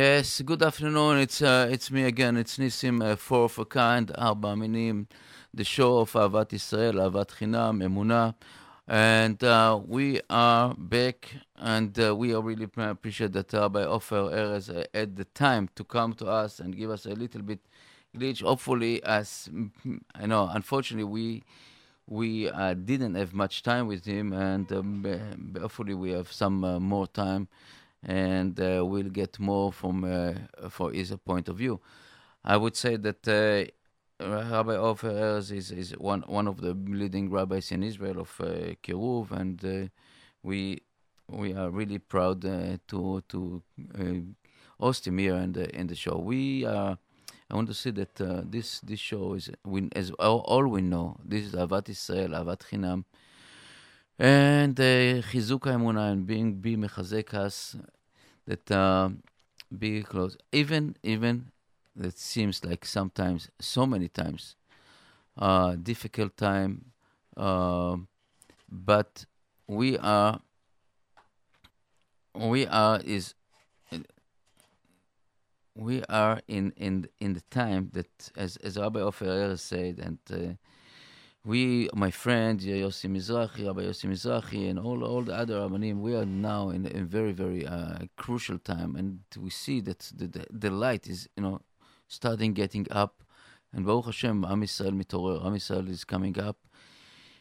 Yes, good afternoon. It's uh, it's me again. It's Nissim, uh, four of a kind, ארבע Minim, the show of Avat Israel, Avat Chinam, Emuna. And uh, we are back, and uh, we are really appreciate that Rabbi Ofer Erez uh, at the time to come to us and give us a little bit glitch. Hopefully, as I know, unfortunately, we we uh, didn't have much time with him, and um, hopefully, we have some uh, more time and uh, we'll get more from uh, for his point of view. I would say that uh, Rabbi Ofer Erez is, is one one of the leading rabbis in Israel of uh, Kiruv, and uh, we we are really proud uh, to to uh, host him here in the in the show. We are. I want to say that uh, this this show is we, as all, all we know. This is Avat Israel, Avat Chinam, and uh, Chizuk Emunah and being be mechazek us that uh, be close. Even even that seems like sometimes, so many times, uh, difficult time, uh, but we are, we are is, we are in in in the time that, as as Rabbi Ofer said, and uh, we, my friend Yossi Mizrahi, Rabbi Yossi Mizrahi, and all all the other Rabbanim, we are now in a very very uh, crucial time, and we see that the, the the light is you know starting getting up, and Baruch Hashem, Am Yisrael mitorer, Am Yisrael is coming up.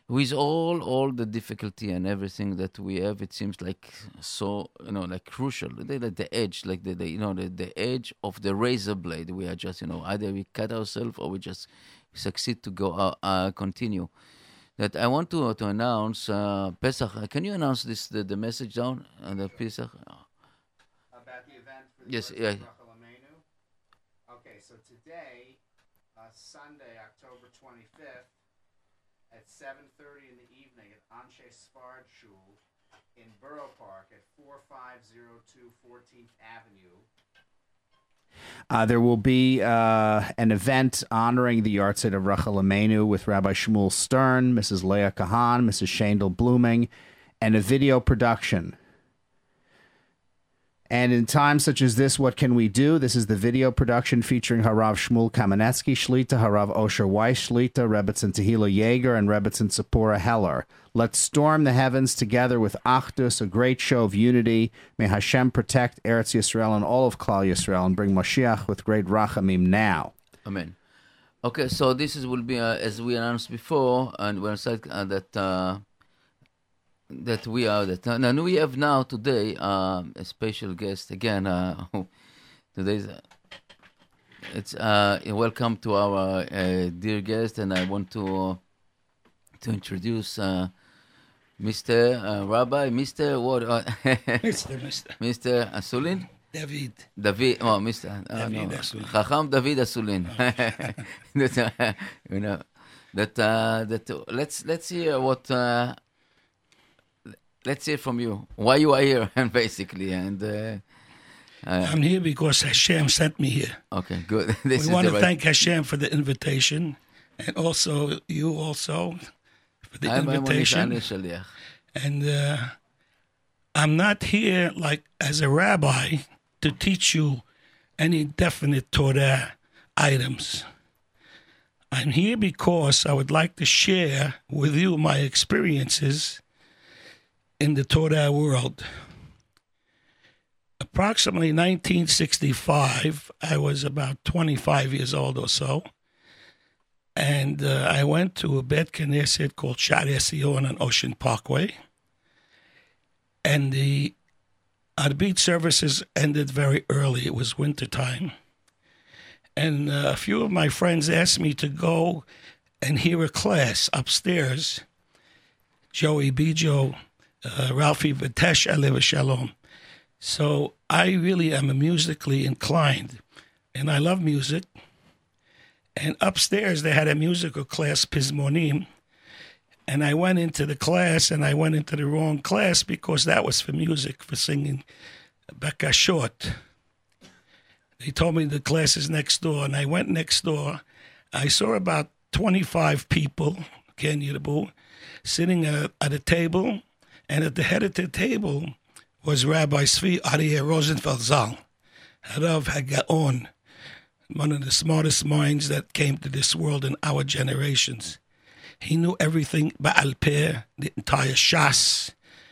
With all all the difficulty and everything that we have, it seems like so you know like crucial. The, the edge, like the, the you know the, the edge of the razor blade. We are just you know either we cut ourselves or we just succeed to go uh, uh, continue. That I want to to announce uh, Pesach. Can you announce this the, the message down on the Pesach? About the event for the Yes, yeah. Okay, so today, uh, Sunday, October 25th, at 7.30 in the evening at Anshe Sfard Shul in Borough Park at 4502 14th Avenue. Uh, there will be uh, an event honoring the yahrzeit of Rachel Amenu with Rabbi Shmuel Stern, Mrs. Leah Kahan, Mrs. Shandel Blooming, and a video production. And in times such as this, what can we do? This is the video production featuring Harav Shmuel Kamenetsky Shlita, Harav Osher Weiss Shlita, Rebbitzin Tehila Yeager, and Rebbitzin Tziporah Heller. Let's storm the heavens together with Achdus, a great show of unity. May Hashem protect Eretz Yisrael and all of Klal Yisrael and bring Moshiach with great rachamim now. Amen. Okay, so this is will be uh, as we announced before, and we said uh, that uh, that we are that uh, now we have now today um, a special guest again. Uh, today's uh, it's uh, welcome to our uh, dear guest, and I want to to introduce uh, Mr. Uh, Rabbi, Mr. What, uh, Mr. Mr. Mr. Asulin. David. David, oh, Mr. Uh, David no, Asulin. Chacham David Asulin. that, uh, you know, that uh, that uh, let's let's hear what uh, let's hear from you. Why you are here, and basically, and uh, I'm here because Hashem sent me here. okay, good. we want to right- thank Hashem for the invitation, and also you also for the I invitation. And uh, I'm not here like as a rabbi to teach you any definite Torah items. I'm here because I would like to share with you my experiences in the Torah world. Approximately 1965, I was about 25 years old or so, and uh, I went to a Bet Knesset called Shaare Zion on an Ocean Parkway and the Arbit services ended very early. It was wintertime. And uh, a few of my friends asked me to go and hear a class upstairs. Joey Bijo, uh, Ralphie Vitesh, Alev Shalom. So I really am musically inclined, and I love music. And upstairs they had a musical class, Pismonim, and I went into the class and I went into the wrong class because that was for music, for singing Bakashot. They told me the class is next door, and I went next door. I saw about 25 people, Ken Yirbu, sitting at, at a table, and at the head of the table was Rabbi Zvi Aryeh Rosenfeld Zal. Harav Hagaon, one of the smartest minds that came to this world in our generations. He knew everything Baal Peh, the entire Shas.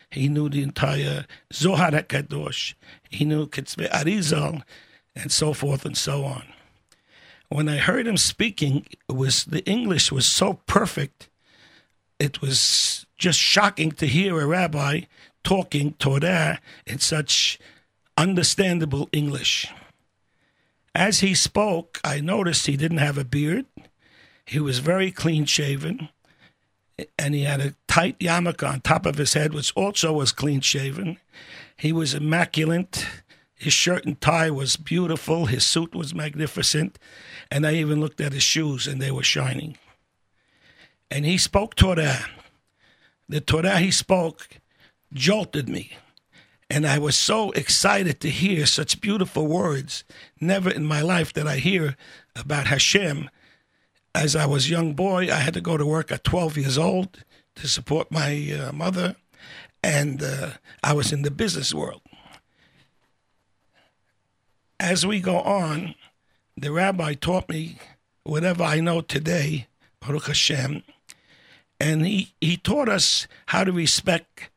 He knew the entire Zohar HaKadosh. He knew Kitvei Arizal, and so forth and so on. When I heard him speaking, it was the English was so perfect. It was just shocking to hear a rabbi talking Torah in such understandable English. As he spoke, I noticed he didn't have a beard. He was very clean shaven, and he had a tight yarmulke on top of his head, which also was clean shaven. He was immaculate. His shirt and tie was beautiful. His suit was magnificent. And I even looked at his shoes, and they were shining. And he spoke Torah. The Torah he spoke jolted me. And I was so excited to hear such beautiful words. Never in my life did I hear about Hashem. As I was a young boy, I had to go to work at 12 years old to support my uh, mother, and uh, I was in the business world. As we go on, the rabbi taught me whatever I know today, Baruch Hashem, and he, he taught us how to respect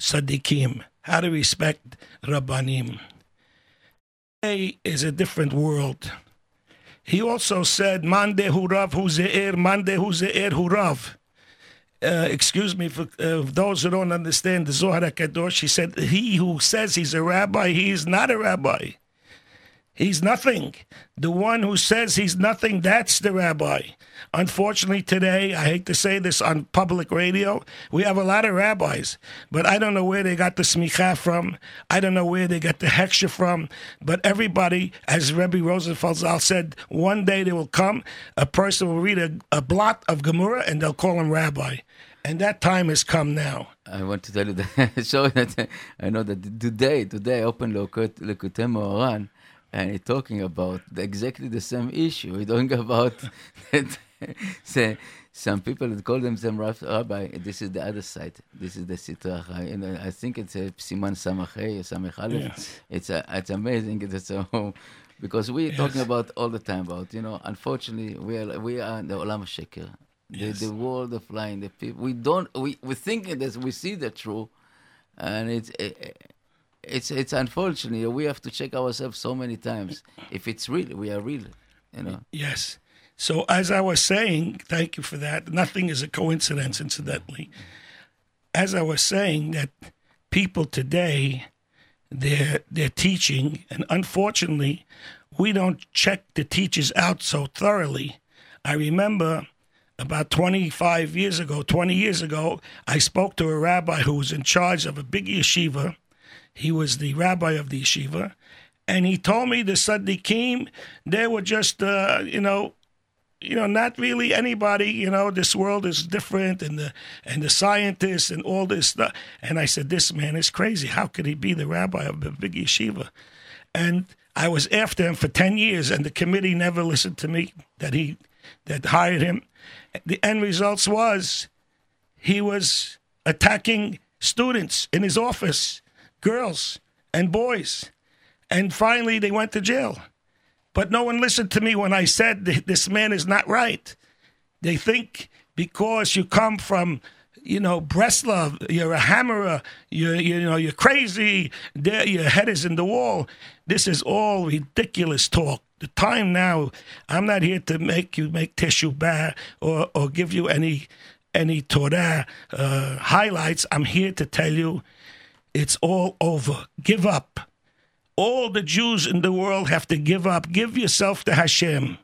Sadiqim, how to respect Rabbanim. Today is a different world. He also said, Mande hurav huze'er, mande huze'er hurav. Uh, excuse me for uh, those who don't understand the Zohar HaKadosh. He said, he who says he's a rabbi, he is not a rabbi. He's nothing. The one who says he's nothing, that's the rabbi. Unfortunately, today, I hate to say this on public radio, we have a lot of rabbis, but I don't know where they got the smicha from. I don't know where they got the heksha from. But everybody, as Rebbe Rosenfeld said, one day there will come, a person will read a, a blot of Gemara and they'll call him rabbi. And that time has come now. I want to tell you that, show that I know that today, today I opened Likutei Moharan, and he's talking about the, exactly the same issue. He's talking about that say, some people that call themselves rabbi, this is the other side. This is the Sitra. And I think it's a Siman Samachay, Samech yes. It's a, it's amazing. It's so, because we're yes. talking about all the time about, you know, unfortunately, we are, we are the Olam Sheker. The, yes. the world of lying, the people. We don't, we, we think that we see the truth, and it's, it, it's it's unfortunately we have to check ourselves so many times if it's real we are real you know? Yes. So as i was saying thank you for that. Nothing is a coincidence incidentally. As i was saying that people today they're they're teaching and unfortunately we don't check the teachers out so thoroughly. I remember about 25 years ago 20 years ago i spoke to a rabbi who was in charge of a big yeshiva he was the rabbi of the yeshiva, and he told me the Sadiqim, they were just, uh, you know, you know, not really anybody. You know, this world is different, and the and the scientists and all this stuff. And I said, this man is crazy. How could he be the rabbi of a big yeshiva? And I was after him for ten years, and the committee never listened to me. That he that hired him. The end results was he was attacking students in his office girls and boys. And finally, they went to jail. But no one listened to me when I said this man is not right. They think because you come from, you know, Breslov, you're a hammerer, you're, you know, you're crazy, your head is in the wall. This is all ridiculous talk. The time now, I'm not here to make you make tissue teshubah or, or give you any any Torah uh, highlights. I'm here to tell you it's all over. Give up. All the Jews in the world have to give up. Give yourself to Hashem.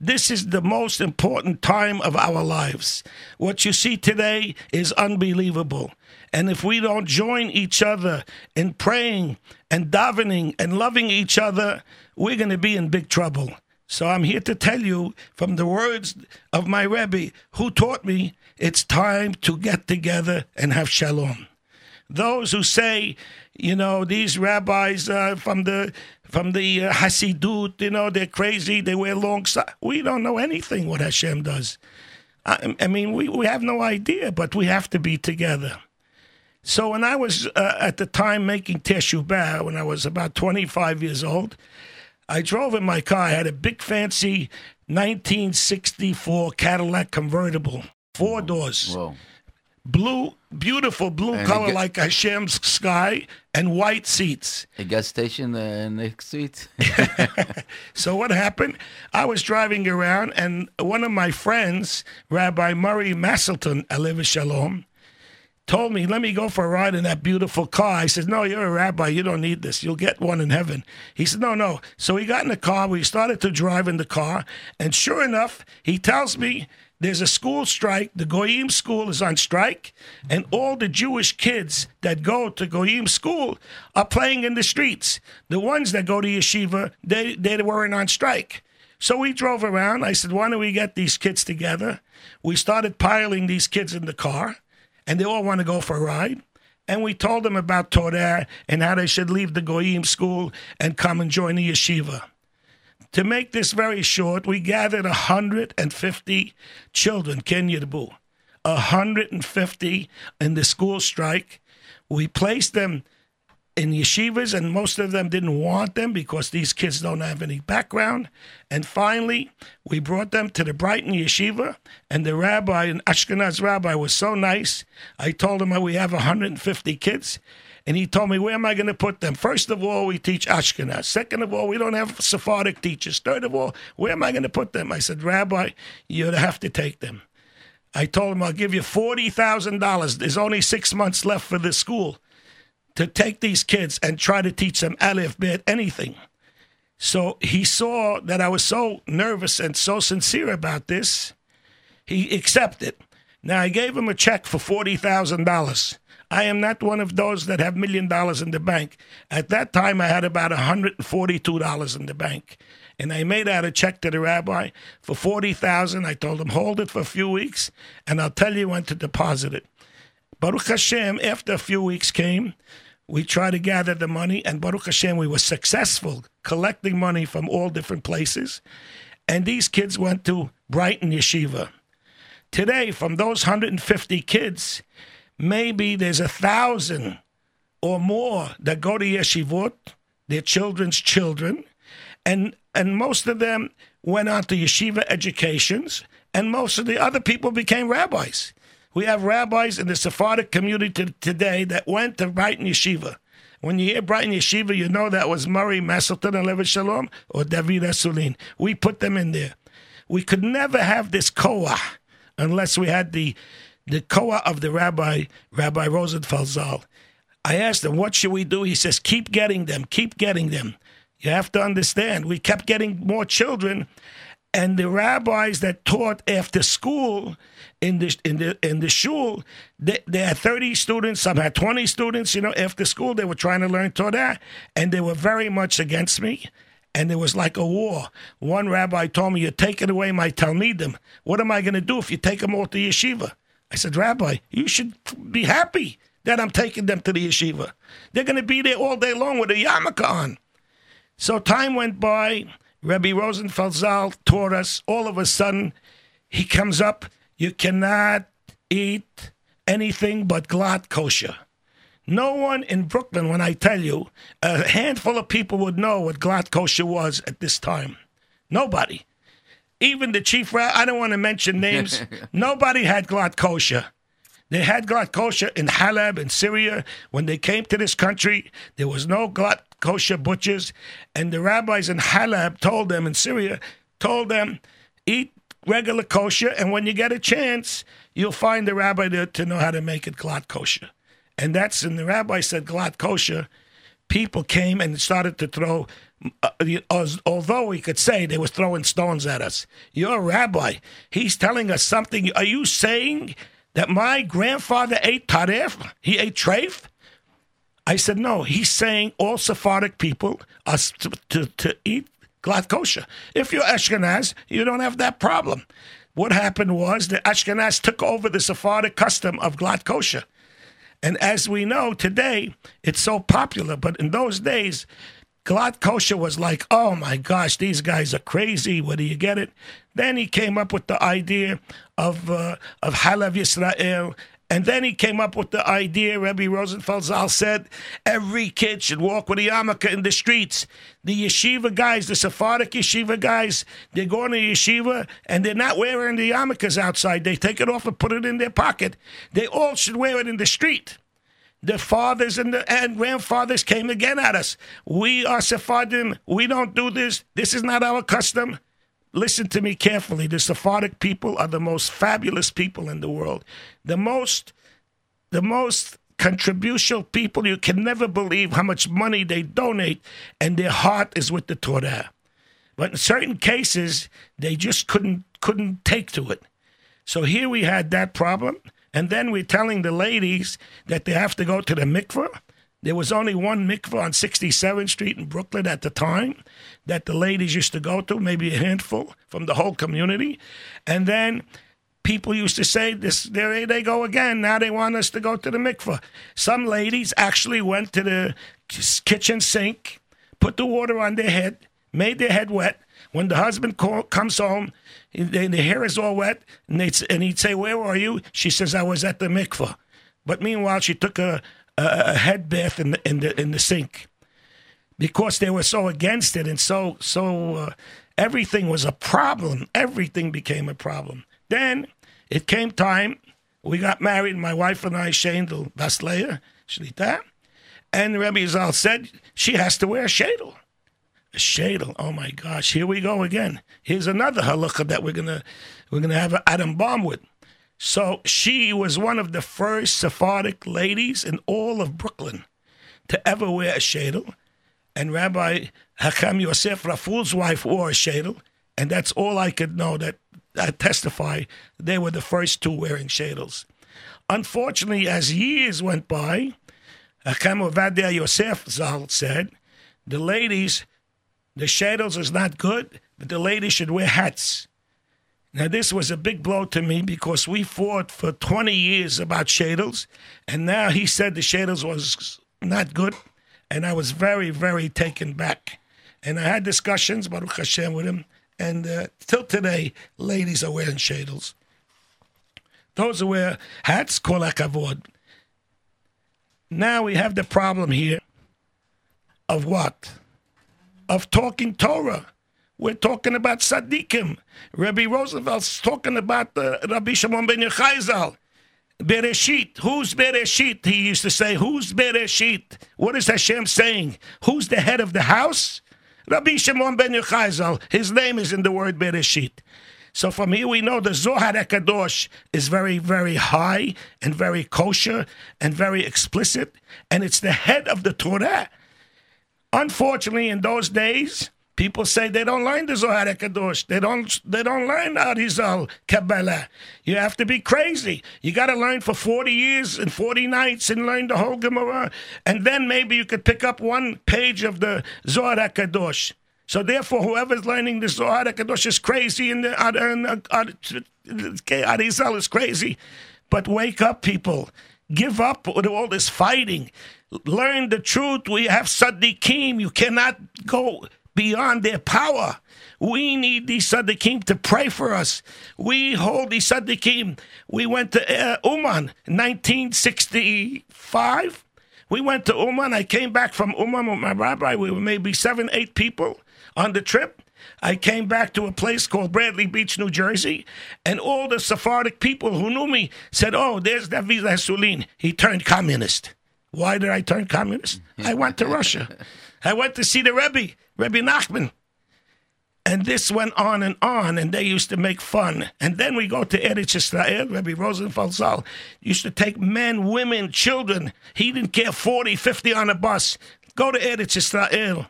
This is the most important time of our lives. What you see today is unbelievable. And if we don't join each other in praying and davening and loving each other, we're going to be in big trouble. So I'm here to tell you from the words of my Rebbe, who taught me, it's time to get together and have shalom those who say, you know, these rabbis uh, from the from the uh, Hasidut, you know, they're crazy. They wear long socks. We don't know anything what Hashem does. I, I, mean, we, we have no idea, but we have to be together. So when I was uh, at the time making teshubah, when I was about 25 years old, I drove in my car. I had a big fancy 1964 Cadillac convertible, four doors, Whoa. Blue, beautiful blue And color get- like Hashem's sky, and white seats. A gas station uh, next to it. So what happened? I was driving around, and one of my friends, Rabbi Murray Masselton, Alev Shalom, told me, "Let me go for a ride in that beautiful car." I said, "No, you're a rabbi. You don't need this. You'll get one in heaven." He said, "No, no." So he got in the car. We started to drive in the car, and sure enough, he tells me. There's a school strike. The Goyim school is on strike, and all the Jewish kids that go to Goyim school are playing in the streets. The ones that go to yeshiva, they they weren't on strike. So we drove around. I said, "Why don't we get these kids together?" We started piling these kids in the car, and they all want to go for a ride. And we told them about Torah and how they should leave the Goyim school and come and join the yeshiva. To make this very short, we gathered 150 children, Ken Yirbu. 150 in the school strike. We placed them in yeshivas, and most of them didn't want them because these kids don't have any background. And finally, we brought them to the Brighton yeshiva, and the rabbi, an Ashkenaz rabbi, was so nice. I told him oh, we have 150 kids. And he told me, where am I going to put them? First of all, we teach Ashkenaz. Second of all, we don't have Sephardic teachers. Third of all, where am I going to put them? I said, Rabbi, you have to take them. I told him, I'll give you $40,000. There's only six months left for the school to take these kids and try to teach them Aleph, Bet, anything. So he saw that I was so nervous and so sincere about this, he accepted. Now I gave him a check for $40,000. I am not one of those that have million dollars in the bank. At that time, I had about $142 in the bank. And I made out a check to the rabbi for 40000 I told him, hold it for a few weeks, and I'll tell you when to deposit it. Baruch Hashem, after a few weeks came, we tried to gather the money, and Baruch Hashem, we were successful collecting money from all different places. And these kids went to Brighton Yeshiva. Today, from those 150 kids, maybe there's a thousand or more that go to yeshivot, their children's children, and and most of them went on to yeshiva educations, and most of the other people became rabbis. We have rabbis in the Sephardic community today that went to Brighton Yeshiva. When you hear Brighton Yeshiva, you know that was Murray Messelton and Levi Shalom or David Asulin. We put them in there. We could never have this koah unless we had the the koah of the rabbi, Rabbi Rosenfeld Zal. I asked him, what should we do? He says, keep getting them, keep getting them. You have to understand, we kept getting more children, and the rabbis that taught after school in the in the in the shul, they, they had thirty students, some had twenty students. You know, after school they were trying to learn Torah, and they were very much against me. And there was like a war. One rabbi told me, "You're taking away my talmidim. What am I going to do if you take them all to yeshiva?" I said, "Rabbi, you should be happy that I'm taking them to the yeshiva. They're going to be there all day long with a yarmulke on." So time went by. Rabbi Rosenfeld Zal taught us. All of a sudden, he comes up. You cannot eat anything but glatt kosher. No one in Brooklyn, when I tell you, a handful of people would know what glatt kosher was at this time. Nobody. Even the chief rabbi, I don't want to mention names, nobody had glatt kosher. They had glatt kosher in Halab in Syria. When they came to this country, there was no glatt kosher butchers. And the rabbis in Halab told them in Syria, told them, eat regular kosher, and when you get a chance, you'll find a rabbi to, to know how to make it glatt kosher. And that's, and the rabbi said glatt kosher, people came and started to throw, uh, although we could say they was throwing stones at us. You're a rabbi. He's telling us something. Are you saying that my grandfather ate taref? He ate treif? I said, no. He's saying all Sephardic people are to, to, to eat glatt kosher. If you're Ashkenaz, you don't have that problem. What happened was the Ashkenaz took over the Sephardic custom of glatt kosher. And as we know today, it's so popular. But in those days, glatt kosher was like, oh my gosh, these guys are crazy. Where do you get it? Then he came up with the idea of uh, of Halav Yisrael And then he came up with the idea, Rabbi Rosenfeld Zal said, every kid should walk with a yarmulke in the streets. The yeshiva guys, the Sephardic yeshiva guys, they're going to yeshiva and they're not wearing the yarmulkes outside. They take it off and put it in their pocket. They all should wear it in the street. The fathers and the and grandfathers came again at us. We are Sephardim. We don't do this. This is not our custom. Listen to me carefully. The Sephardic people are the most fabulous people in the world. The most, the most contributional people. You can never believe how much money they donate, and their heart is with the Torah. But in certain cases, they just couldn't couldn't take to it. So here we had that problem, and then we're telling the ladies that they have to go to the mikveh. There was only one mikveh on 67th Street in Brooklyn at the time that the ladies used to go to, maybe a handful from the whole community. And then people used to say, "This, there they go again. Now they want us to go to the mikveh." Some ladies actually went to the kitchen sink, put the water on their head, made their head wet. When the husband call, comes home, the, the hair is all wet, and, and he'd say, "Where were you?" She says, "I was at the mikveh." But meanwhile, she took a a, head bath in the in the in the sink because they were so against it and so so uh, everything was a problem. Everything became a problem. Then it came time. We got married. My wife and I, Shendel Basleya Shlita, and Rebbe Zal said she has to wear a shadel. A shadel. Oh my gosh! Here we go again. Here's another halakha that we're gonna we're gonna have Adam Bomb with. So she was one of the first Sephardic ladies in all of Brooklyn to ever wear a shadel. And Rabbi Hakam Yosef Raful's wife wore a shadel. And that's all I could know that I testify they were the first two wearing shadels. Unfortunately, as years went by, Hakam Ovadia Yosef Zal said, the ladies, the shadels is not good, but the ladies should wear hats. Now, this was a big blow to me because we fought for 20 years about shadels, and now he said the shadels was not good, and I was very, very taken back. And I had discussions, Baruch Hashem, with him, and uh, till today, ladies are wearing shadels. Those who wear hats, kol hakavod. Now we have the problem here of what? Of talking Torah. We're talking about tzaddikim. Rabbi Rosenfeld's talking about the Rabbi Shimon ben Yochai Zal. Bereshit. Who's Bereshit? He used to say, Who's Bereshit? What is Hashem saying? Who's the head of the house? Rabbi Shimon ben Yochai Zal. His name is in the word Bereshit. So from here we know the Zohar HaKadosh is very, very high and very kosher and very explicit, and it's the head of the Torah. Unfortunately, in those days, People say they don't learn the Zohar Kadosh. They don't. They don't learn Arizal Kabbalah. You have to be crazy. You got to learn for forty years and forty nights and learn the whole Gemara, and then maybe you could pick up one page of the Zohar Kadosh. So therefore, whoever's learning the Zohar Kadosh is crazy, and the Arizal is crazy. But wake up, people. Give up with all this fighting. Learn the truth. We have Sadiqim. You cannot go beyond their power. We need the Sadiqim to pray for us. We hold these Sadiqim. We went to uh, Uman in 1965. We went to Uman. I came back from Uman with my rabbi. We were maybe seven, eight people on the trip. I came back to a place called Bradley Beach, New Jersey, and all the Sephardic people who knew me said, Oh, there's David Hasulin. He turned communist. Why did I turn communist? I went to Russia. I went to see the Rebbe. Rabbi Nachman. And this went on and on, and they used to make fun. And then we go to Eretz Israel. Rabbi Rosenfeld Zal used to take men, women, children. He didn't care 40, 50 on a bus. Go to Eretz Israel.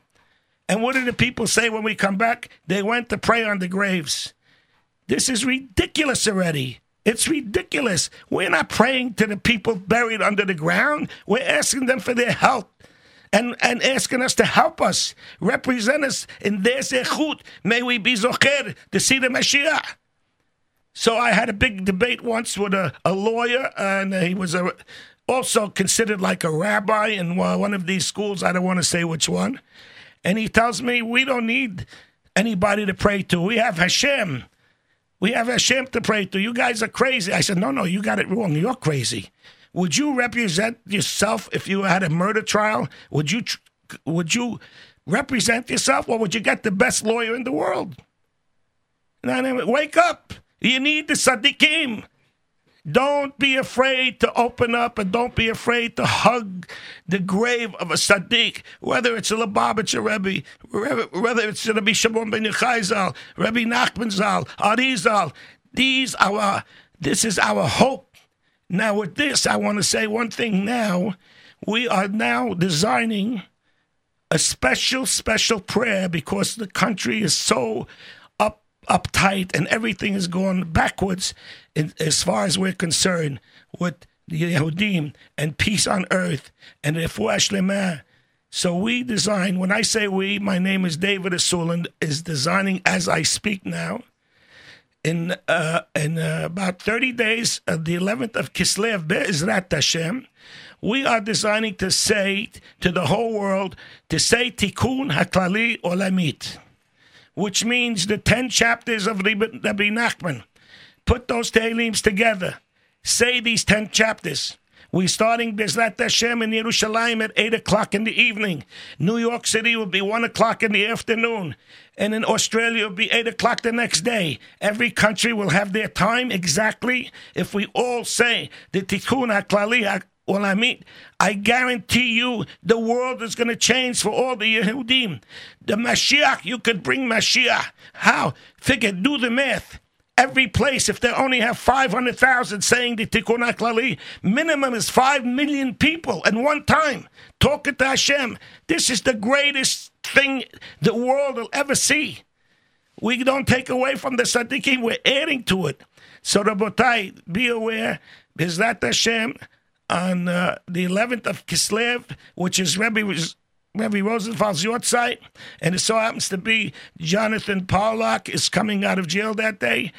And what did the people say when we come back? They went to pray on the graves. This is ridiculous already. It's ridiculous. We're not praying to the people buried under the ground. We're asking them for their help and, and asking us to help us, represent us in their zechut. May we be zocher to see the Mashiach. So I had a big debate once with a, a lawyer, and he was a, also considered like a rabbi in one of these schools. I don't want to say which one. And he tells me we don't need anybody to pray to. We have Hashem. We have Hashem to pray to. You guys are crazy. I said, no, no, you got it wrong. You're crazy. Would you represent yourself if you had a murder trial? Would you would you represent yourself, or would you get the best lawyer in the world? Now, wake up! You need the tzaddikim. Don't be afraid to open up and don't be afraid to hug the grave of a tzaddik, whether it's a Lubavitcher Rebbe, whether it's Rabbi Shimon ben Yochai Rabbi Nachman Zal, Arizal. These are this is our hope. Now with this, I want to say one thing now. We are now designing a special, special prayer because the country is so up uptight and everything is going backwards in, as far as we're concerned with the Yehudim and peace on earth and refuah shlema. So we design. When I say we, my name is David Asuland. Is designing as I speak now. In uh, in uh, about thirty days, uh, the eleventh of Kislev Be'ezrat Hashem, we are designing to say to the whole world to say Tikkun Haklali Olamit, which means the ten chapters of Rabbi Nachman. Put those Tehillims together. Say these ten chapters. We're starting Bezrat Hashem in Yerushalayim at 8 o'clock in the evening. New York City will be 1 o'clock in the afternoon. And in Australia, it'll be 8 o'clock the next day. Every country will have their time exactly. If we all say the Tikkun HaKlali well, I mean, I guarantee you the world is going to change for all the Yehudim. The Mashiach, you could bring Mashiach. How? Figure, do the math. Every place, if they only have 500,000 saying the Tikkun HaKlali, minimum is 5 million people at one time talking to Hashem. This is the greatest thing the world will ever see. We don't take away from the Tzaddikim, we're adding to it. So, Rabotai, be aware, Bizrat Hashem, on uh, the 11th of Kislev, which is Rebbe, Rebbe Rosenfeld's yahrzeit, and it so happens to be Jonathan Pollard is coming out of jail that day.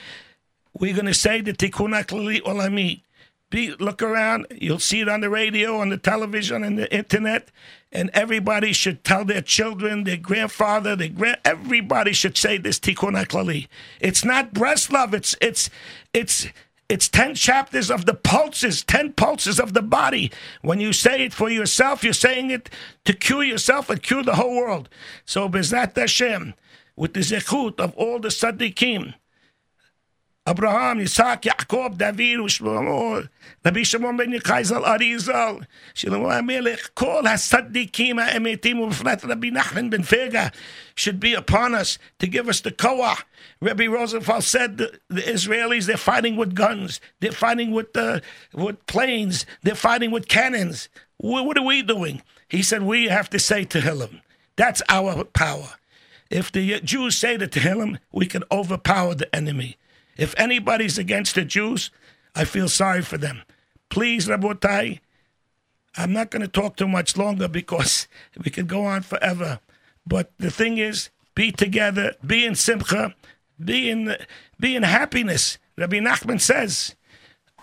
We're going to say the Tikkun HaKlali Olami. Be, look around, you'll see it on the radio, on the television, on the internet, and everybody should tell their children, their grandfather, their grand, everybody should say this Tikkun HaKlali. It's not Breslov, it's, it's, it's, it's 10 chapters of the pulses, 10 pulses of the body. When you say it for yourself, you're saying it to cure yourself and cure the whole world. So, Bezat Hashem, with the zechut of all the tzaddikim, Abraham, Yitzhak, Yaakov, David, Shlomo, Rabbi Shimon ben Yochai Zal, Arizal, Shlomo HaMelech, Kol HaSaddikim HaEmetim, ובפרט Rabbi Nachman ben Fega, should be upon us to give us the koah. Rabbi Rosenfeld said the, the, Israelis, they're fighting with guns, they're fighting with, uh, with planes, they're fighting with cannons. What, what are we doing? He said, we have to say Tehillim. That's our power. If the Jews say the Tehillim, we can overpower the enemy. If anybody's against the Jews, I feel sorry for them. Please, Rabotai, I'm not going to talk too much longer because we could go on forever. But the thing is, be together, be in simcha, be in, be in happiness. Rabbi Nachman says,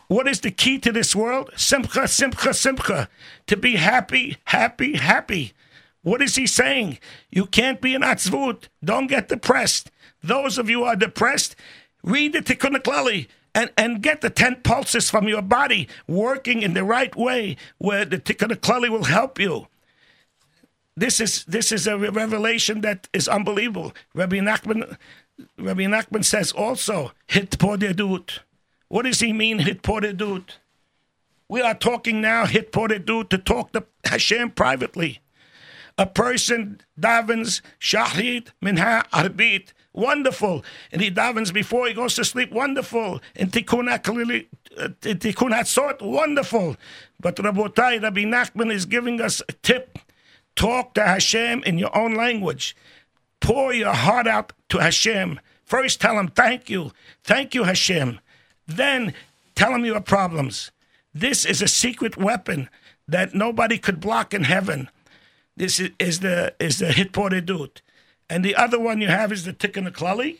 what is the key to this world? Simcha, simcha, simcha. To be happy, happy, happy. What is he saying? You can't be an atzvut. Don't get depressed. Those of you are depressed, Read the Tikkun HaKlali and, and get the 10 pulses from your body working in the right way where the Tikkun HaKlali will help you. This is this is a revelation that is unbelievable. Rabbi Nachman, Rabbi Nachman says also, hitbodedut. What does he mean, hitbodedut? We are talking now, hitbodedut, to talk to Hashem privately. A person davens shahid minha arbit wonderful. And he davens before he goes to sleep, wonderful. And tikkun uh, tikkun hatzot, wonderful. But Rabotai, Rabbi Nachman is giving us a tip. Talk to Hashem in your own language. Pour your heart out to Hashem. First tell him, thank you. Thank you, Hashem. Then tell him your problems. This is a secret weapon that nobody could block in heaven. This is, is the is the hitbodedut. And the other one you have is the Tikkun HaKlali.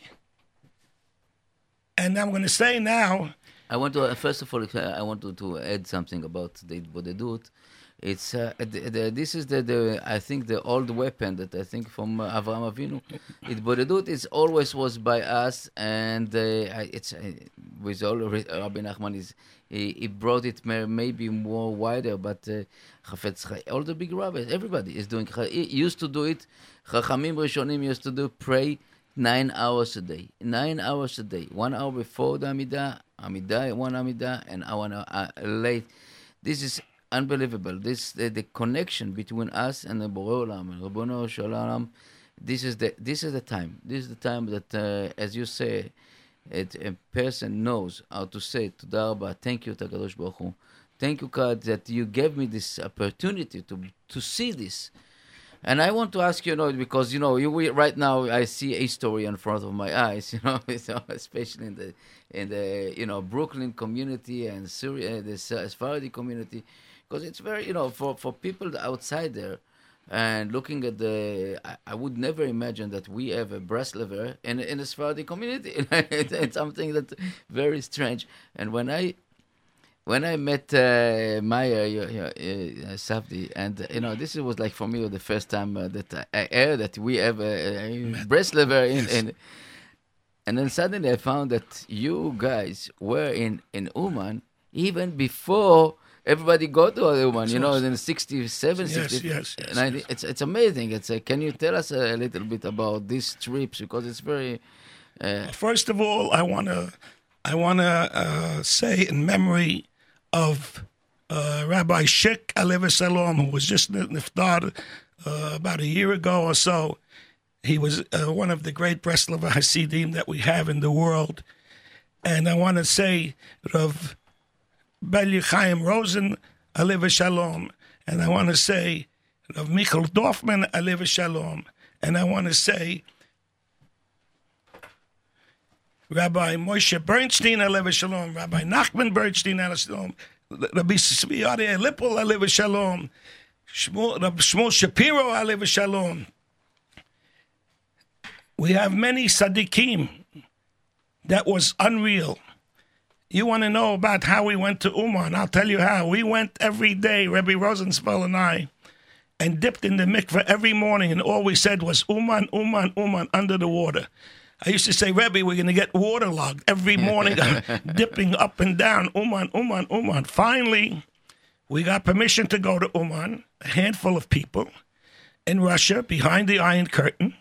And I'm going to say now. I want to, uh, first of all, I want to, to add something about the, they. It's uh, the, the, this is the, the I think the old weapon that I think from uh, Avraham Avinu. It Itbodedut is always was by us, and uh, it's uh, with all Rabbi Nachman is he, he brought it maybe more wider, but uh, all the big rabbis, everybody is doing. He used to do it. Chachamim Rishonim used to do pray nine hours a day, nine hours a day, one hour before the Amidah, Amidah, one Amidah, and one hour uh, late. This is unbelievable. This the, the connection between us and the Borei Olam, Rabbono Shalom. This is the this is the time. This is the time that, uh, as you say, it, a person knows how to say Toda Rabba, thank you, Takadosh Baruch Hu. Thank you, God, that you gave me this opportunity to to see this. And I want to ask you, you know, because you know, you we, right now I see a story in front of my eyes, you know, especially in the in the you know Brooklyn community and Syria, the uh, Sephardi community, because it's very you know for for people outside there. And looking at the, I, I would never imagine that we have a Breslever in in the Sephardi community. it's, it's something that's very strange. And when I when I met uh, Maya you, you, uh, Safdi, and uh, you know, this was like for me the first time uh, that I, heard that we have a, a Breslever in, in, and then suddenly I found that you guys were in in Uman even before everybody go to Uman. You know, in 67, Yes, 60, yes, yes, I, yes. it's it's amazing. It's uh, can you tell us a little bit about these trips because it's very. Uh, First of all, I want to I want to uh, say in memory of uh, Rabbi Shik Alev Salom, who was just niftar uh, about a year ago or so. He was uh, one of the great Breslov Hasidim that we have in the world. And I want to say Rav Beli Chaim Rosen Alev Shalom. And I want to say Rav Michael Dorfman Alev Shalom. And I want to say Rabbi Moshe Bernstein, Alev Shalom, Rabbi Nachman Bernstein, Alev Shalom, Rabbi Aryeh Lippel, Alev Shalom, Shmuel, Shapiro, Alev Shalom. We have many tzaddikim. That was unreal. You want to know about how we went to Uman? I'll tell you how. We went every day, Rabbi Rosenfeld and I, and dipped in the mikveh every morning, and all we said was Uman, Uman, Uman, under the water. I used to say, Rebbe, we're going to get waterlogged every morning, dipping up and down, Uman, Uman, Uman. Finally, we got permission to go to Uman, a handful of people in Russia behind the Iron Curtain.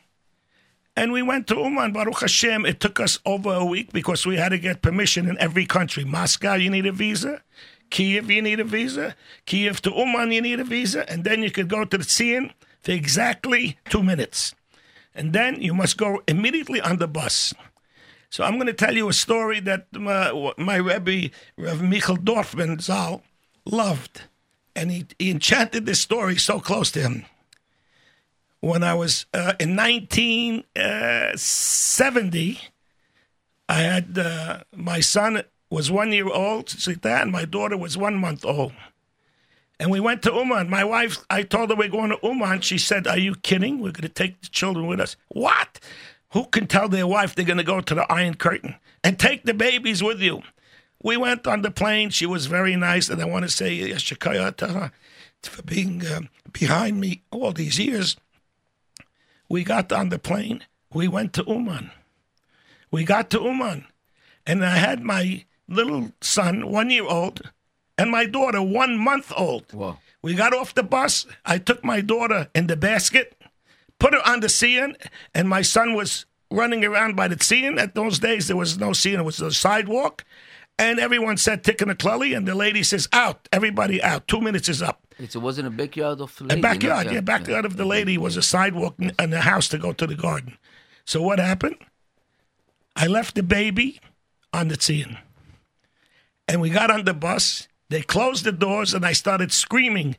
And we went to Uman, Baruch Hashem. It took us over a week because we had to get permission in every country. Moscow, you need a visa. Kiev, you need a visa. Kiev to Uman, you need a visa. And then you could go to the Tzien for exactly two minutes and then you must go immediately on the bus. So I'm going to tell you a story that my, my Rebbe, Rev Michael Dorfman Zal, loved. And he, he enchanted this story so close to him. When I was uh, in 1970, I had uh, my son was one year old, Sita, and my daughter was one month old. And we went to Uman. My wife, I told her we're going to Uman. She said, Are you kidding? We're going to take the children with us. What? Who can tell their wife they're going to go to the Iron Curtain and take the babies with you? We went on the plane. She was very nice. And I want to say, Yeshakaya to her for being uh, behind me all these years. We got on the plane. We went to Uman. We got to Uman. And I had my little son, one year old, and my daughter, one month old. Wow. We got off the bus. I took my daughter in the basket, put her on the Tzien, and my son was running around by the Tzien. At those days, there was no Tzien, it was a sidewalk. And everyone said Tikkun Klali, and the lady says, out. Everybody out. Two minutes is up. It wasn't a backyard of the A lady. backyard, yeah, backyard of the lady was a sidewalk and a house to go to the garden. So what happened? I left the baby on the Tzien. And we got on the bus. They closed the doors, and I started screaming,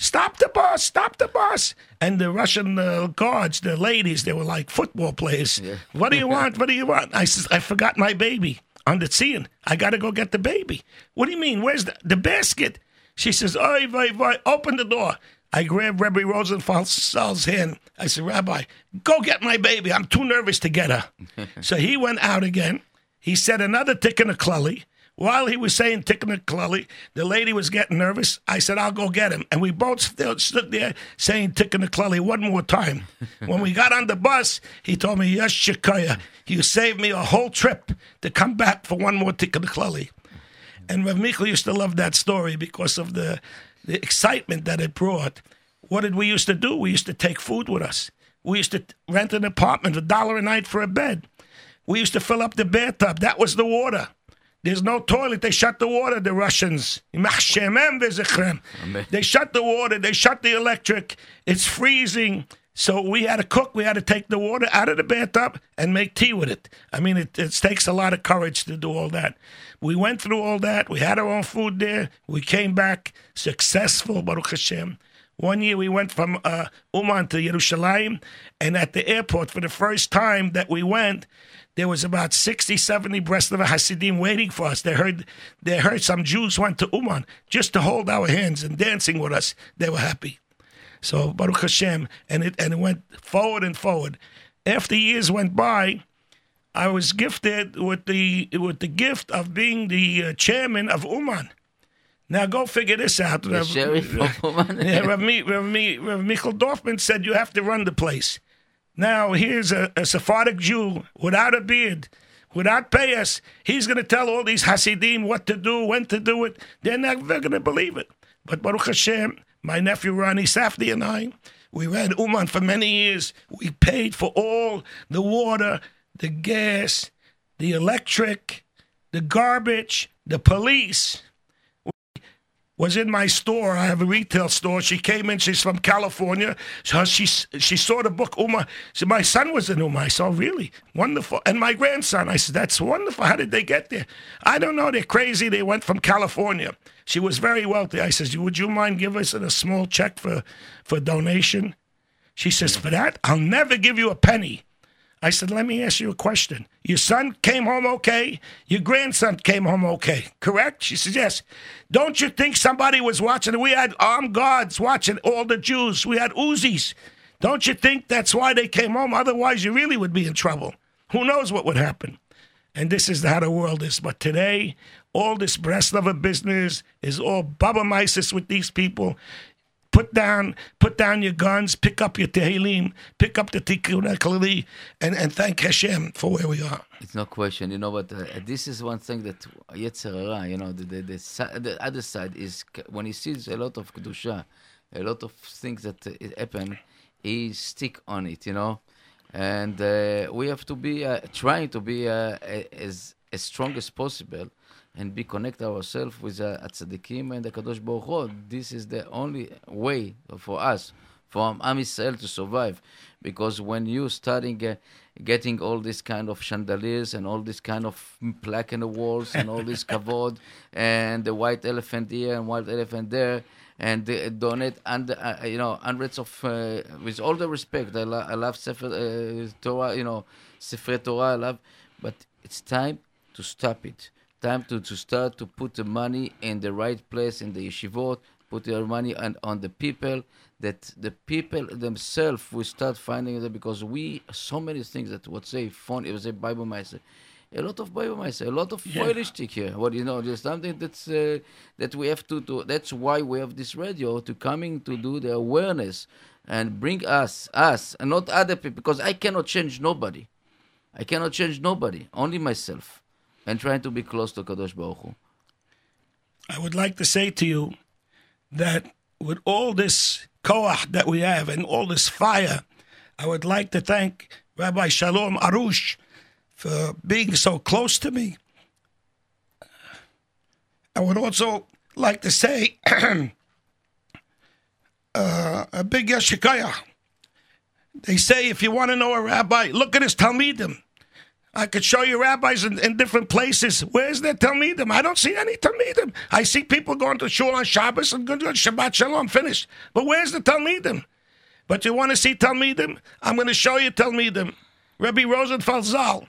Stop the bus! Stop the bus! And the Russian uh, guards, the ladies, they were like football players. Yeah. What do you want? What do you want? I says, I forgot my baby on the Tzien. I got to go get the baby. What do you mean? Where's the, the basket? She says, Oy, vey, vey, open the door. I grabbed Rabbi Rosenfeld's hand. I said, Rabbi, go get my baby. I'm too nervous to get her. so he went out again. He said another a clully. While he was saying Tikkun Klali, the lady was getting nervous. I said, I'll go get him. And we both still stood there saying Tikkun Klali one more time. when we got on the bus, he told me, Yes, Shikaya, you saved me a whole trip to come back for one more Tikkun Klali. And Rav Michal used to love that story because of the, the excitement that it brought. What did we used to do? We used to take food with us. We used to rent an apartment, a dollar a night for a bed. We used to fill up the bathtub. That was the water. There's no toilet. They shut the water, the Russians. They shut the water. They shut the electric. It's freezing. So we had to cook. We had to take the water out of the bathtub and make tea with it. I mean, it, it takes a lot of courage to do all that. We went through all that. We had our own food there. We came back successful, Baruch Hashem. One year we went from uh, Uman to Yerushalayim, and at the airport, for the first time that we went, there was about 60, 70 Breslov Hasidim waiting for us. They heard, they heard some Jews went to Uman just to hold our hands and dancing with us. They were happy. So Baruch Hashem, and it and it went forward and forward. After years went by, I was gifted with the with the gift of being the uh, chairman of Uman. Now go figure this out. The sheriff of Uman. yeah, Rav, Mi, Rav, Mi, Rav Michael Dorfman said you have to run the place. Now here's a, a Sephardic Jew without a beard, without payas. He's going to tell all these Hasidim what to do, when to do it. They're never going to believe it. But Baruch Hashem, my nephew Ronnie Safdie and I, we ran Uman for many years. We paid for all the water, the gas, the electric, the garbage, the police was in my store. I have a retail store. She came in. She's from California. So she she saw the book Uman. She my son was in Uman. I oh, really? Wonderful. And my grandson. I said, that's wonderful. How did they get there? I don't know. They're crazy. They went from California. She was very wealthy. I says, would you mind give us a small check for, for donation? She says, for that, I'll never give you a penny. I said, let me ask you a question. Your son came home okay? Your grandson came home okay, correct? She says, yes. Don't you think somebody was watching? We had armed guards watching all the Jews. We had Uzis. Don't you think that's why they came home? Otherwise, you really would be in trouble. Who knows what would happen? And this is how the world is. But today, all this Breslover business is all mises with these people put down put down your guns, pick up your Tehillim, pick up the Tikkun HaKlali, and, and thank Hashem for where we are. It's no question, you know, but uh, this is one thing that Yetzer Hara, you know, the, the, the, the, other side is when he sees a lot of Kedusha, a lot of things that uh, happen, he stick on it, you know. And uh, we have to be uh, trying to be uh, as as strong as possible and be connect ourselves with uh, Tzaddikim and the Kadosh Baruch Hu. This is the only way for us, for Am Yisrael to survive. Because when you starting uh, getting all this kind of chandeliers and all this kind of plaque in the walls and all this kavod and the white elephant here and white elephant there and they donate and uh, you know hundreds of uh, with all the respect I, lo- I love Sefer uh, Torah you know Sefer Torah I love but it's time to stop it time to, to start to put the money in the right place in the yeshivot, put your money on, on the people, that the people themselves will start finding it because we, so many things that would say phone, it was a Bible message. A lot of Bible message, a lot of yeah. here. What you know, there's something that's uh, that we have to do. That's why we have this radio to coming to do the awareness and bring us, us, and not other people. Because I cannot change nobody. I cannot change nobody, only myself and trying to be close to Kadosh Baruch Hu. I would like to say to you that with all this koach that we have and all this fire, I would like to thank Rabbi Shalom Arush for being so close to me. I would also like to say uh, a big yeshikaya. They say if you want to know a rabbi, look at his Talmidim. I could show you rabbis in, in different places. Where's their Talmidim? I don't see any Talmidim. I see people going to shul on Shabbos and going to Shabbat Shalom, finished. But where's the Talmidim? But you want to see Talmidim? I'm going to show you Talmidim. Rabbi Rosenfeld Zal.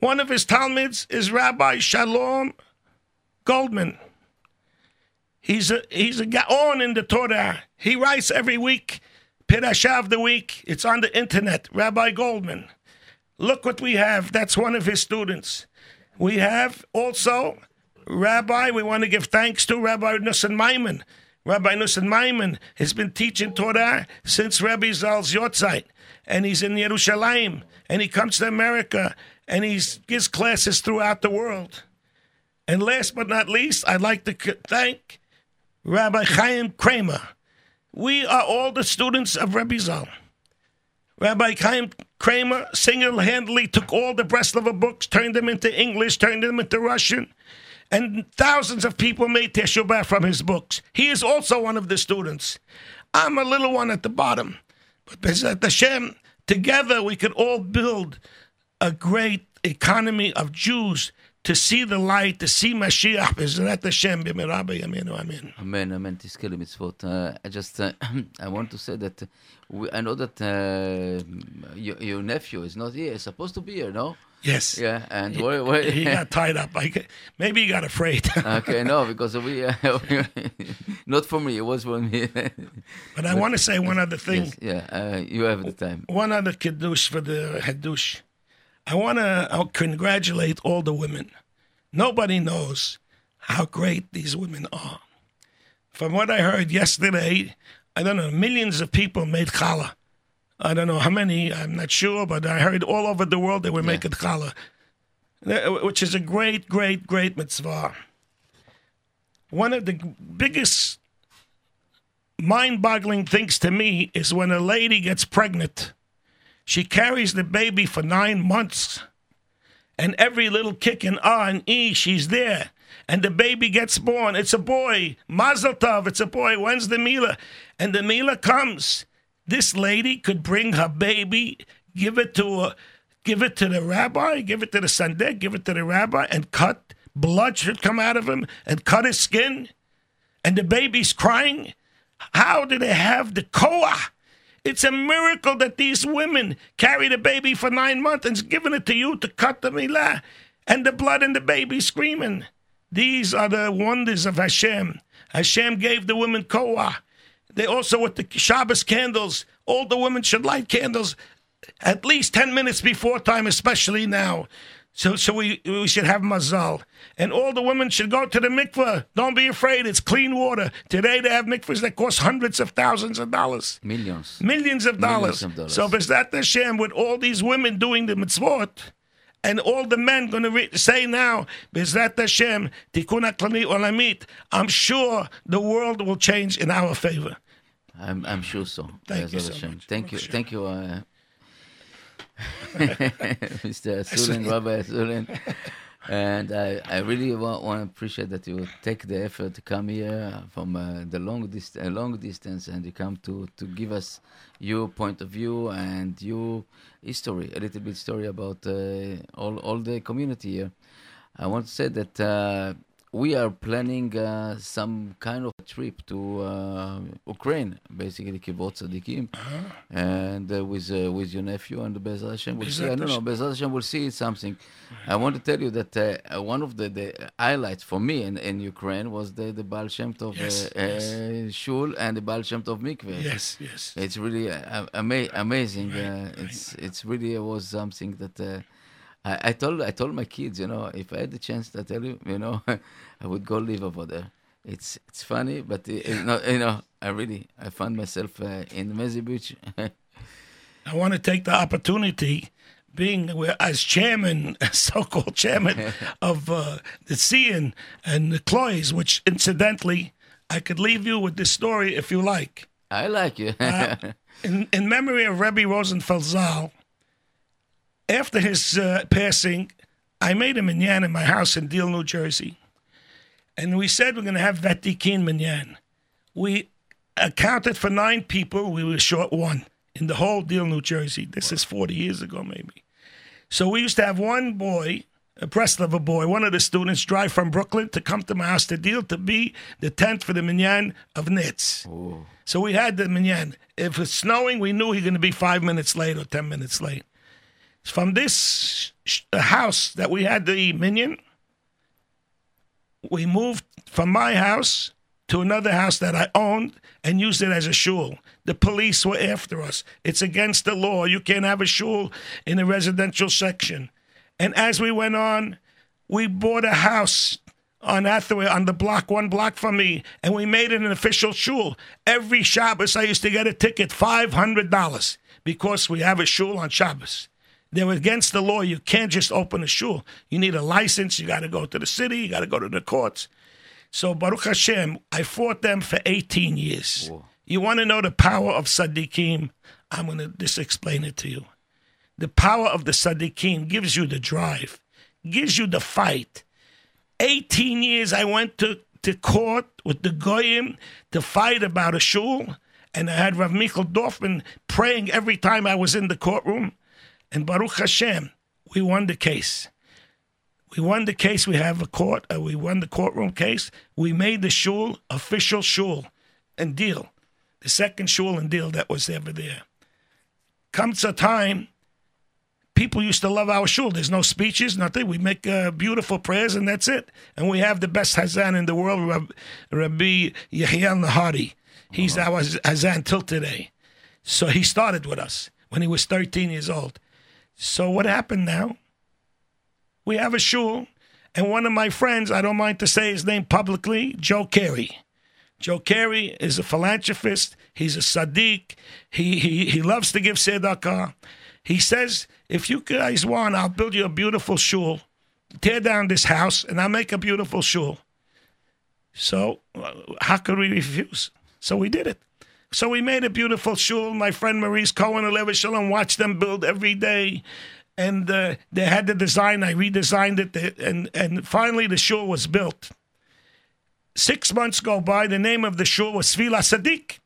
One of his Talmids is Rabbi Shalom Goldman. He's a he's a gaon in the Torah. He writes every week, Pirashav the week. It's on the internet. Rabbi Goldman. Look what we have. That's one of his students. We have also Rabbi, we want to give thanks to Rabbi Nussin Maimon. Rabbi Nussin Maimon has been teaching Torah since Rabbi Zal's Yotzeit, and he's in Yerushalayim, and he comes to America, and he gives classes throughout the world. And last but not least, I'd like to thank Rabbi Chaim Kramer. We are all the students of Rabbi Zal. Rabbi Chaim Kramer single-handedly took all the Breslova books, turned them into English, turned them into Russian, and thousands of people made teshuvah from his books. He is also one of the students. I'm a little one at the bottom, but Bezat Hashem, together we could all build a great economy of Jews to see the light, to see Mashiach. Bezat Hashem, b'mirabe yaminu amin. Amen, amen. תזכה למצוות. Uh, I just, uh, I want to say that uh, we, I know that uh, your, your nephew is not here. He's supposed to be here, no? Yes. Yeah, and where, where, He got tied up. I, g- maybe he got afraid. okay, no, because we, uh, not for me, it was for me. but I want to say one other thing. yes, yeah, uh, you have the time. one other kiddush for the hadush. I want to congratulate all the women. Nobody knows how great these women are. From what I heard yesterday, I don't know, millions of people made challah. I don't know how many, I'm not sure, but I heard all over the world they were making challah, which is a great, great, great mitzvah. One of the biggest mind boggling things to me is when a lady gets pregnant. She carries the baby for nine months. And every little kick and ah and e, she's there. And the baby gets born. It's a boy. Mazel tov. It's a boy. When's the Mila? And the Mila comes. This lady could bring her baby, give it to a, give it to the rabbi, give it to the sandek, give it to the rabbi, and cut. Blood should come out of him and cut his skin. And the baby's crying. How do they have the koah? It's a miracle that these women carried a baby for nine months and's giving it to you to cut the milah and the blood and the baby screaming. These are the wonders of Hashem. Hashem gave the women koah. They also with the Shabbos candles. All the women should light candles at least ten minutes before time, especially now. So, so we we should have mazal, and all the women should go to the mikveh. Don't be afraid; it's clean water. Today they have mikvahs that cost hundreds of thousands of dollars, Millions. millions of dollars. of dollars. So, Bezat Hashem, with all these women doing the mitzvot, and all the men going to re- say now, Bezat Hashem, Tikkun HaKlali Olamit, I'm sure the world will change in our favor. I'm, I'm sure so. Thank you so Hashem. much. Thank you, Sure. thank you, uh, Mr. Sulin, Rabbi Sulin. And I, I really want, want to appreciate that you take the effort to come here from uh, the long dist- uh, long distance and you come to, to give us your point of view and your history, a little bit story about uh, all, all the community here. I want to say that uh, we are planning uh, some kind of trip to uh, Ukraine, basically Kibbutz Tzadikim, and uh, with uh, with your nephew and the Bezrat Hashem. We'll see. I don't know. Bezrat Hashem will see something. I want to tell you that uh, one of the, the highlights for me in, in Ukraine was the the Baal Shem Tov Yes, uh, uh, shul and the Baal Shem Tov mikveh. Yes, yes. It's really uh, ama- amazing. uh, it's it's really was something that uh, I, I told I told my kids, you know, if I had the chance to tell you, you know, I would go live over there. It's it's funny, but it, it, no, you know, I really I found myself uh, in Mezhibuzh. I want to take the opportunity, being as chairman, so-called chairman of uh, the Tziyon and the Cloys, which incidentally, I could leave you with this story if you like. I like you. Uh, in, in memory of Rebbe Rosenfeld Zal, after his uh, passing, I made a minyan in my house in Deal, New Jersey. And we said we're going to have Vatikin minyan. We accounted for nine people. We were short one in the whole Deal, New Jersey. This is 40 years ago, maybe. So we used to have one boy, a Breslover boy, one of the students, drive from Brooklyn to come to my house to Deal to be the tent for the minyan of Nitz. So we had the minyan. If it's snowing, we knew he was going to be five minutes late or ten minutes late. From this house that we had the minyan, we moved from my house to another house that I owned and used it as a shul. The police were after us. It's against the law. You can't have a shul in a residential section. And as we went on, we bought a house on Hathaway on the block, one block from me, and we made it an official shul. Every Shabbos, I used to get a ticket, five hundred dollars, because we have a shul on Shabbos. They were against the law. You can't just open a shul. You need a license. You got to go to the city. You got to go to the courts. So Baruch Hashem, I fought them for 18 years. You want to know the power of Sadiqim? I'm going to just explain it to you. The power of the Sadiqim gives you the drive, gives you the fight. 18 years I went to, to court with the Goyim to fight about a shul, and I had Rav Michael Dorfman praying every time I was in the courtroom. And Baruch Hashem, we won the case. We won the case. We have a court. Uh, we won the courtroom case. We made the shul official shul and Deal. The second shul and Deal that was ever there. Comes a time, people used to love our shul. There's no speeches, nothing. We make uh, beautiful prayers and that's it. And we have the best Hazan in the world, Rab- Rabbi Yahya Nahadi. He's our Hazan till today. So he started with us when he was 13 years old. So what happened now? We have a shul, and one of my friends, I don't mind to say his name publicly, Joe Cayre. Joe Cayre is a philanthropist. He's a sadiq. He he he loves to give tzedakah. He says, if you guys want, I'll build you a beautiful shul. Tear down this house, and I'll make a beautiful shul. So uh, how could we refuse? So we did it. So we made a beautiful shul. My friend Maurice Cohen, Alev Shalom, watched them build every day. And uh, they had the design. I redesigned it. And, and finally, the shul was built. Six months go by. The name of the shul was Svila Sadiq.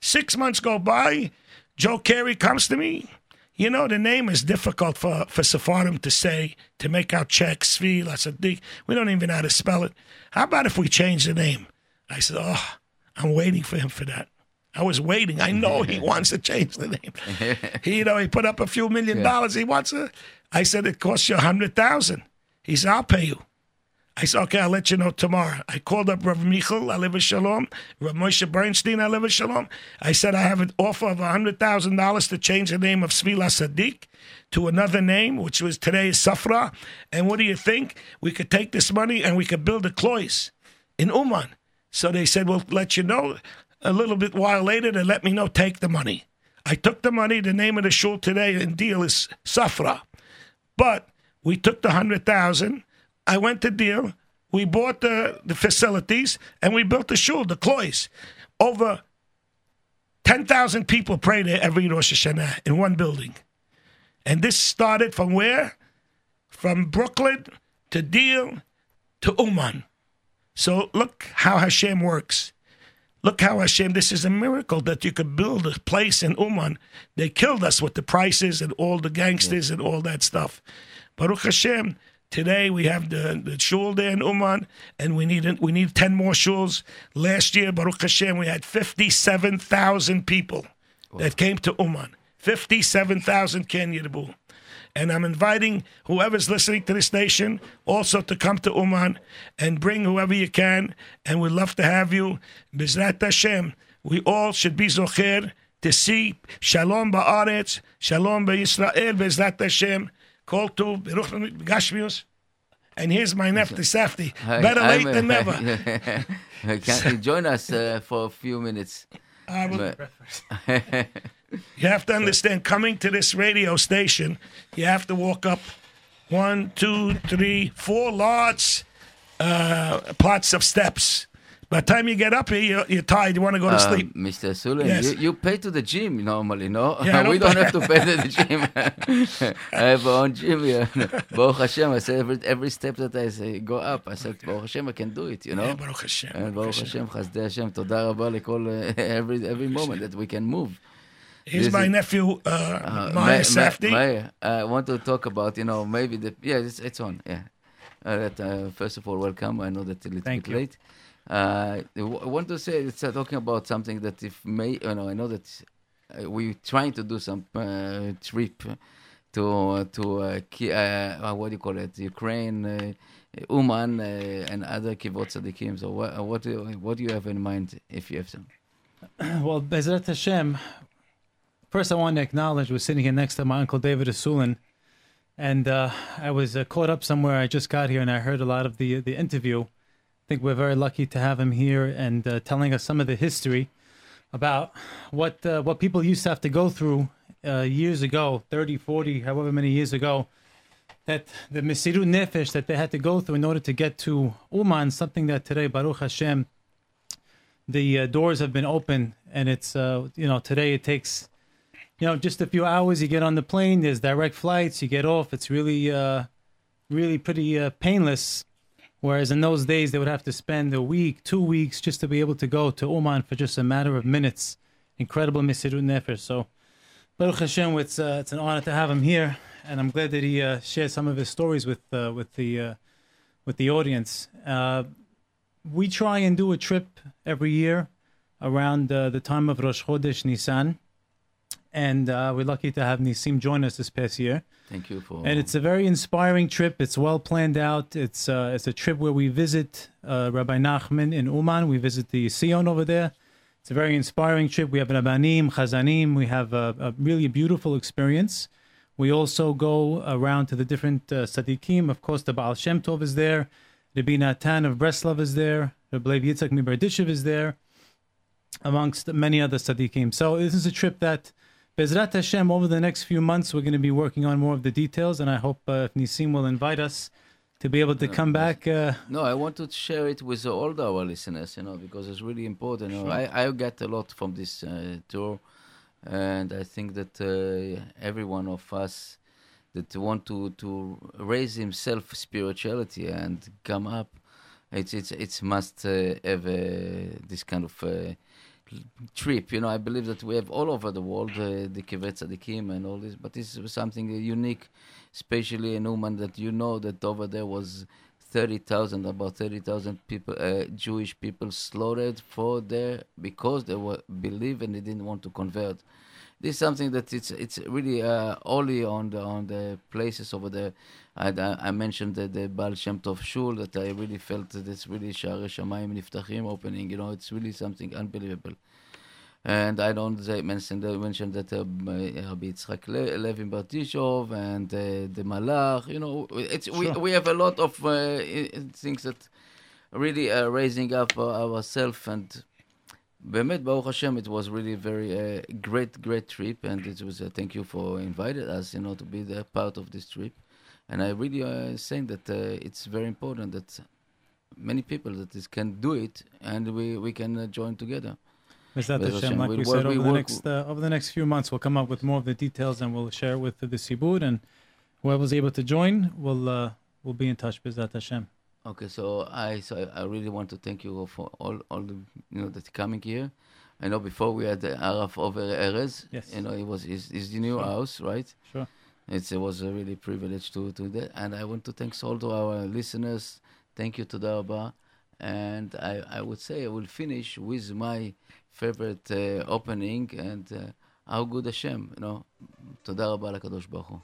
Six months go by. Joe Cayre comes to me. You know, the name is difficult for, for Sephardim to say, to make out checks, Svila Sadiq. We don't even know how to spell it. How about if we change the name? I said, oh, I'm waiting for him for that. I was waiting. I know he wants to change the name. He, you know, he put up a few million Yeah. dollars. He wants to. I said it costs you a hundred thousand. He said, I'll pay you. I said, okay, I'll let you know tomorrow. I called up Rav Michal, I live in Shalom, Rav Moshe Bernstein, I live in Shalom. I said, I have an offer of a $100,000 to change the name of Svila Sadiq to another name, which was today is Safra. And what do you think? We could take this money and we could build a clois in Uman. So they said, we'll let you know. A little bit while later, they let me know, take the money. I took the money. The name of the shul today and Deal is Safra. But we took the hundred thousand. I went to Deal. We bought the, the facilities and we built the shul, the clois. Over ten thousand people pray there every Rosh Hashanah in one building. And this started from where? From Brooklyn to Deal to Uman. So look how Hashem works. Look how Hashem, this is a miracle that you could build a place in Uman. They killed us with the prices and all the gangsters and all that stuff. Baruch Hashem, today we have the, the shul there in Uman, and we need we need 10 more shuls. Last year, Baruch Hashem, we had 57,000 people that came to Uman. 57,000 Ken Yirbu. And I'm inviting whoever's listening to this station also to come to Uman and bring whoever you can. And we'd love to have you. Bizrat Hashem, we all should be zocher to see Shalom Ba'aretz, Shalom Ba'Yisrael, Bizrat Hashem, call to Beruch Gashmius. And here's my nephew, Safdie. Better late than never. Can you join us uh, for a few minutes? I will- You have to understand, coming to this radio station, you have to walk up one, two, three, four large uh, plots of steps. By the time you get up here, you're, you're tired. You want to go to Um, sleep. Mr. Sulan, Yes. you, you pay to the gym normally, no? Yeah, I we don't don't have to pay to the gym. I have our own gym here. Baruch Hashem, I said every, every step that I say, go up, I said, Baruch Hashem, I can do it, you know? Yeah, Baruch Hashem. And Baruch Baruch Hashem. Hashem, חסדי השם, תודה רבה לכל, uh, every, every moment that we can move. Here's This my is- nephew, uh, Uh, Maya Ma- Ma- Safdie. Maya, I want to talk about, you know, maybe the, yeah, it's, it's on, yeah. Uh, that, uh, first of all, welcome. I know that a little Thank bit you. late. Uh, I w- I want to say it's uh, talking about something that if may, you know, I know that uh, we're trying to do some uh, trip to to uh, uh, uh, what do you call it, Ukraine, uh, Uman, uh, and other kibbutz tzaddikim. So what uh, what do you, what do you have in mind if you have some? Well, Bezrat Hashem, first I want to acknowledge we're sitting here next to my uncle David Asulin, and uh, I was uh, caught up somewhere. I just got here, and I heard a lot of the the interview. I think we're very lucky to have him here and uh, telling us some of the history about what uh, what people used to have to go through uh, years ago, 30, 40, however many years ago, that the Mesirut Nefesh that they had to go through in order to get to Uman, something that today, Baruch Hashem, the uh, doors have been open, and it's, you know, today it takes, you know, just a few hours. You get on the plane, there's direct flights, you get off. It's really, uh, really pretty uh, painless. Whereas in those days, they would have to spend a week, two weeks just to be able to go to Uman for just a matter of minutes. Incredible Mesirut Nefesh. So, Baruch Hashem, it's, uh, it's an honor to have him here, and I'm glad that he uh, shared some of his stories with uh, with the uh, with the audience. Uh, we try and do a trip every year around the time of Rosh Chodesh Nisan, and uh, we're lucky to have Nissim join us this past year. Thank you for. And it's a very inspiring trip. It's well planned out. It's uh, it's a trip where we visit uh, Rabbi Nachman in Uman. We visit the Tziyon over there. It's a very inspiring trip. We have Rabbanim, Chazanim. We have a, a really beautiful experience. We also go around to the different uh, tzaddikim. Of course, the Baal Shem Tov is there. Rabbi Natan of Breslov is there. Rabbi Lev Yitzhak Miberdishev is there, amongst many other tzaddikim. So this is a trip that, Bezrat Hashem, over the next few months, we're going to be working on more of the details, and I hope uh, if Nissim will invite us to be able to come back. Uh, No, I want to share it with all our listeners, you know, because it's really important. You know, I, I get a lot from this uh, tour, and I think that uh, every one of us that want to, to raise himself spirituality and come up, it's it's it's must uh, have uh, this kind of uh, trip. You know, I believe that we have all over the world uh, the Kivet and all this, but this is something unique, especially in Uman that you know that over there was 30,000, about 30,000 people, uh, Jewish people slaughtered for their, because they were believe and they didn't want to convert. This is something that it's it's really uh, only on the on the places over there. I, I mentioned the, the Baal Shem Tov Shul that I really felt that it's really Shaare Shamayim Niftachim opening. You know, it's really something unbelievable. And I don't mention mentioned that uh, uh, Rabbi Yitzchak Le, Levin Bartishov and uh, the Malach. You know, it's sure. we we have a lot of uh, things that really are raising up uh, ourselves and. באמת, ברוך Hashem it was really a very uh, great, great trip, and it was, uh, thank you for inviting us, you know, to be the part of this trip. And I really uh, saying that uh, it's very important that many people that is, can do it, and we we can uh, join together. Bezrat Bez Hashem, like we work- said, we over the next uh, over the next few months, we'll come up with more of the details and we'll share with the, Sibud, and whoever's able to join, will uh, will be in touch. Bezrat Hashem. Okay, so I so I really want to thank you for all all the you know that coming here. I know before we had the Araf Ofer Erez. Yes. You know, it was his, his new Sure. house, right? Sure. It's, it was a really privilege to to that, and I want to thank all to our listeners. Thank you to Darba, and I I would say I will finish with my favorite uh, opening and uh, how good Hashem, you know. תודה רבה לקדוש ברוך הוא.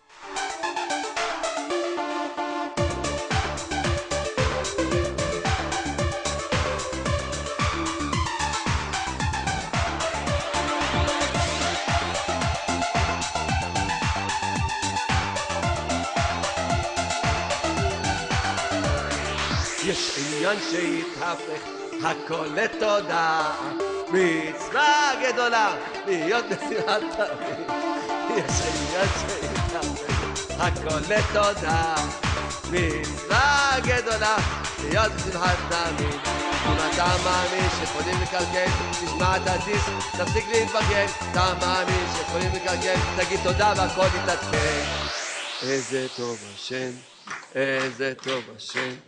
עניין שהתהפך הכל לתודה. מצווה גדולה להיות נשיאת תמיד. יש עניין שהתהפך הכל לתודה. מצווה גדולה להיות בשמחת תמיד. אם אתה מאמין שיכולים לקלקל תשמע את הדיסק תפסיק להתבגן. אתה מאמין שיכולים לקלקל תגיד תודה והכל יתעדכן. איזה טוב השם איזה טוב השם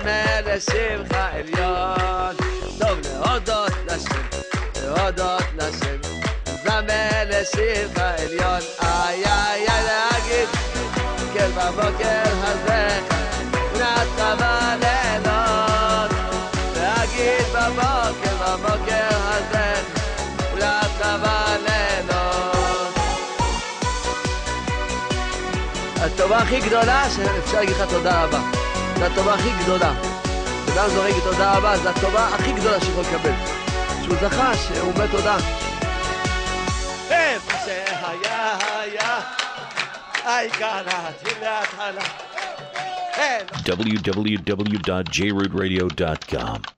זמר לשמך עליון. טוב להודות לשם, להודות לשם, זמר לשמך עליון. איי איי איי להגיד, כן בבוקר הזה, נעת בלילות. להגיד בבוקר, בבוקר הזה, נעת בלילות. הטובה הכי גדולה שאפשר להגיד לך תודה רבה. זו הטובה הכי גדולה. אדם זורק תודה רבה, זו הטובה הכי גדולה שיכול לקבל. שהוא זכה, שהוא אומר תודה. איפה שהיה היה, העיקר להתחילה. www.jrootradio.com.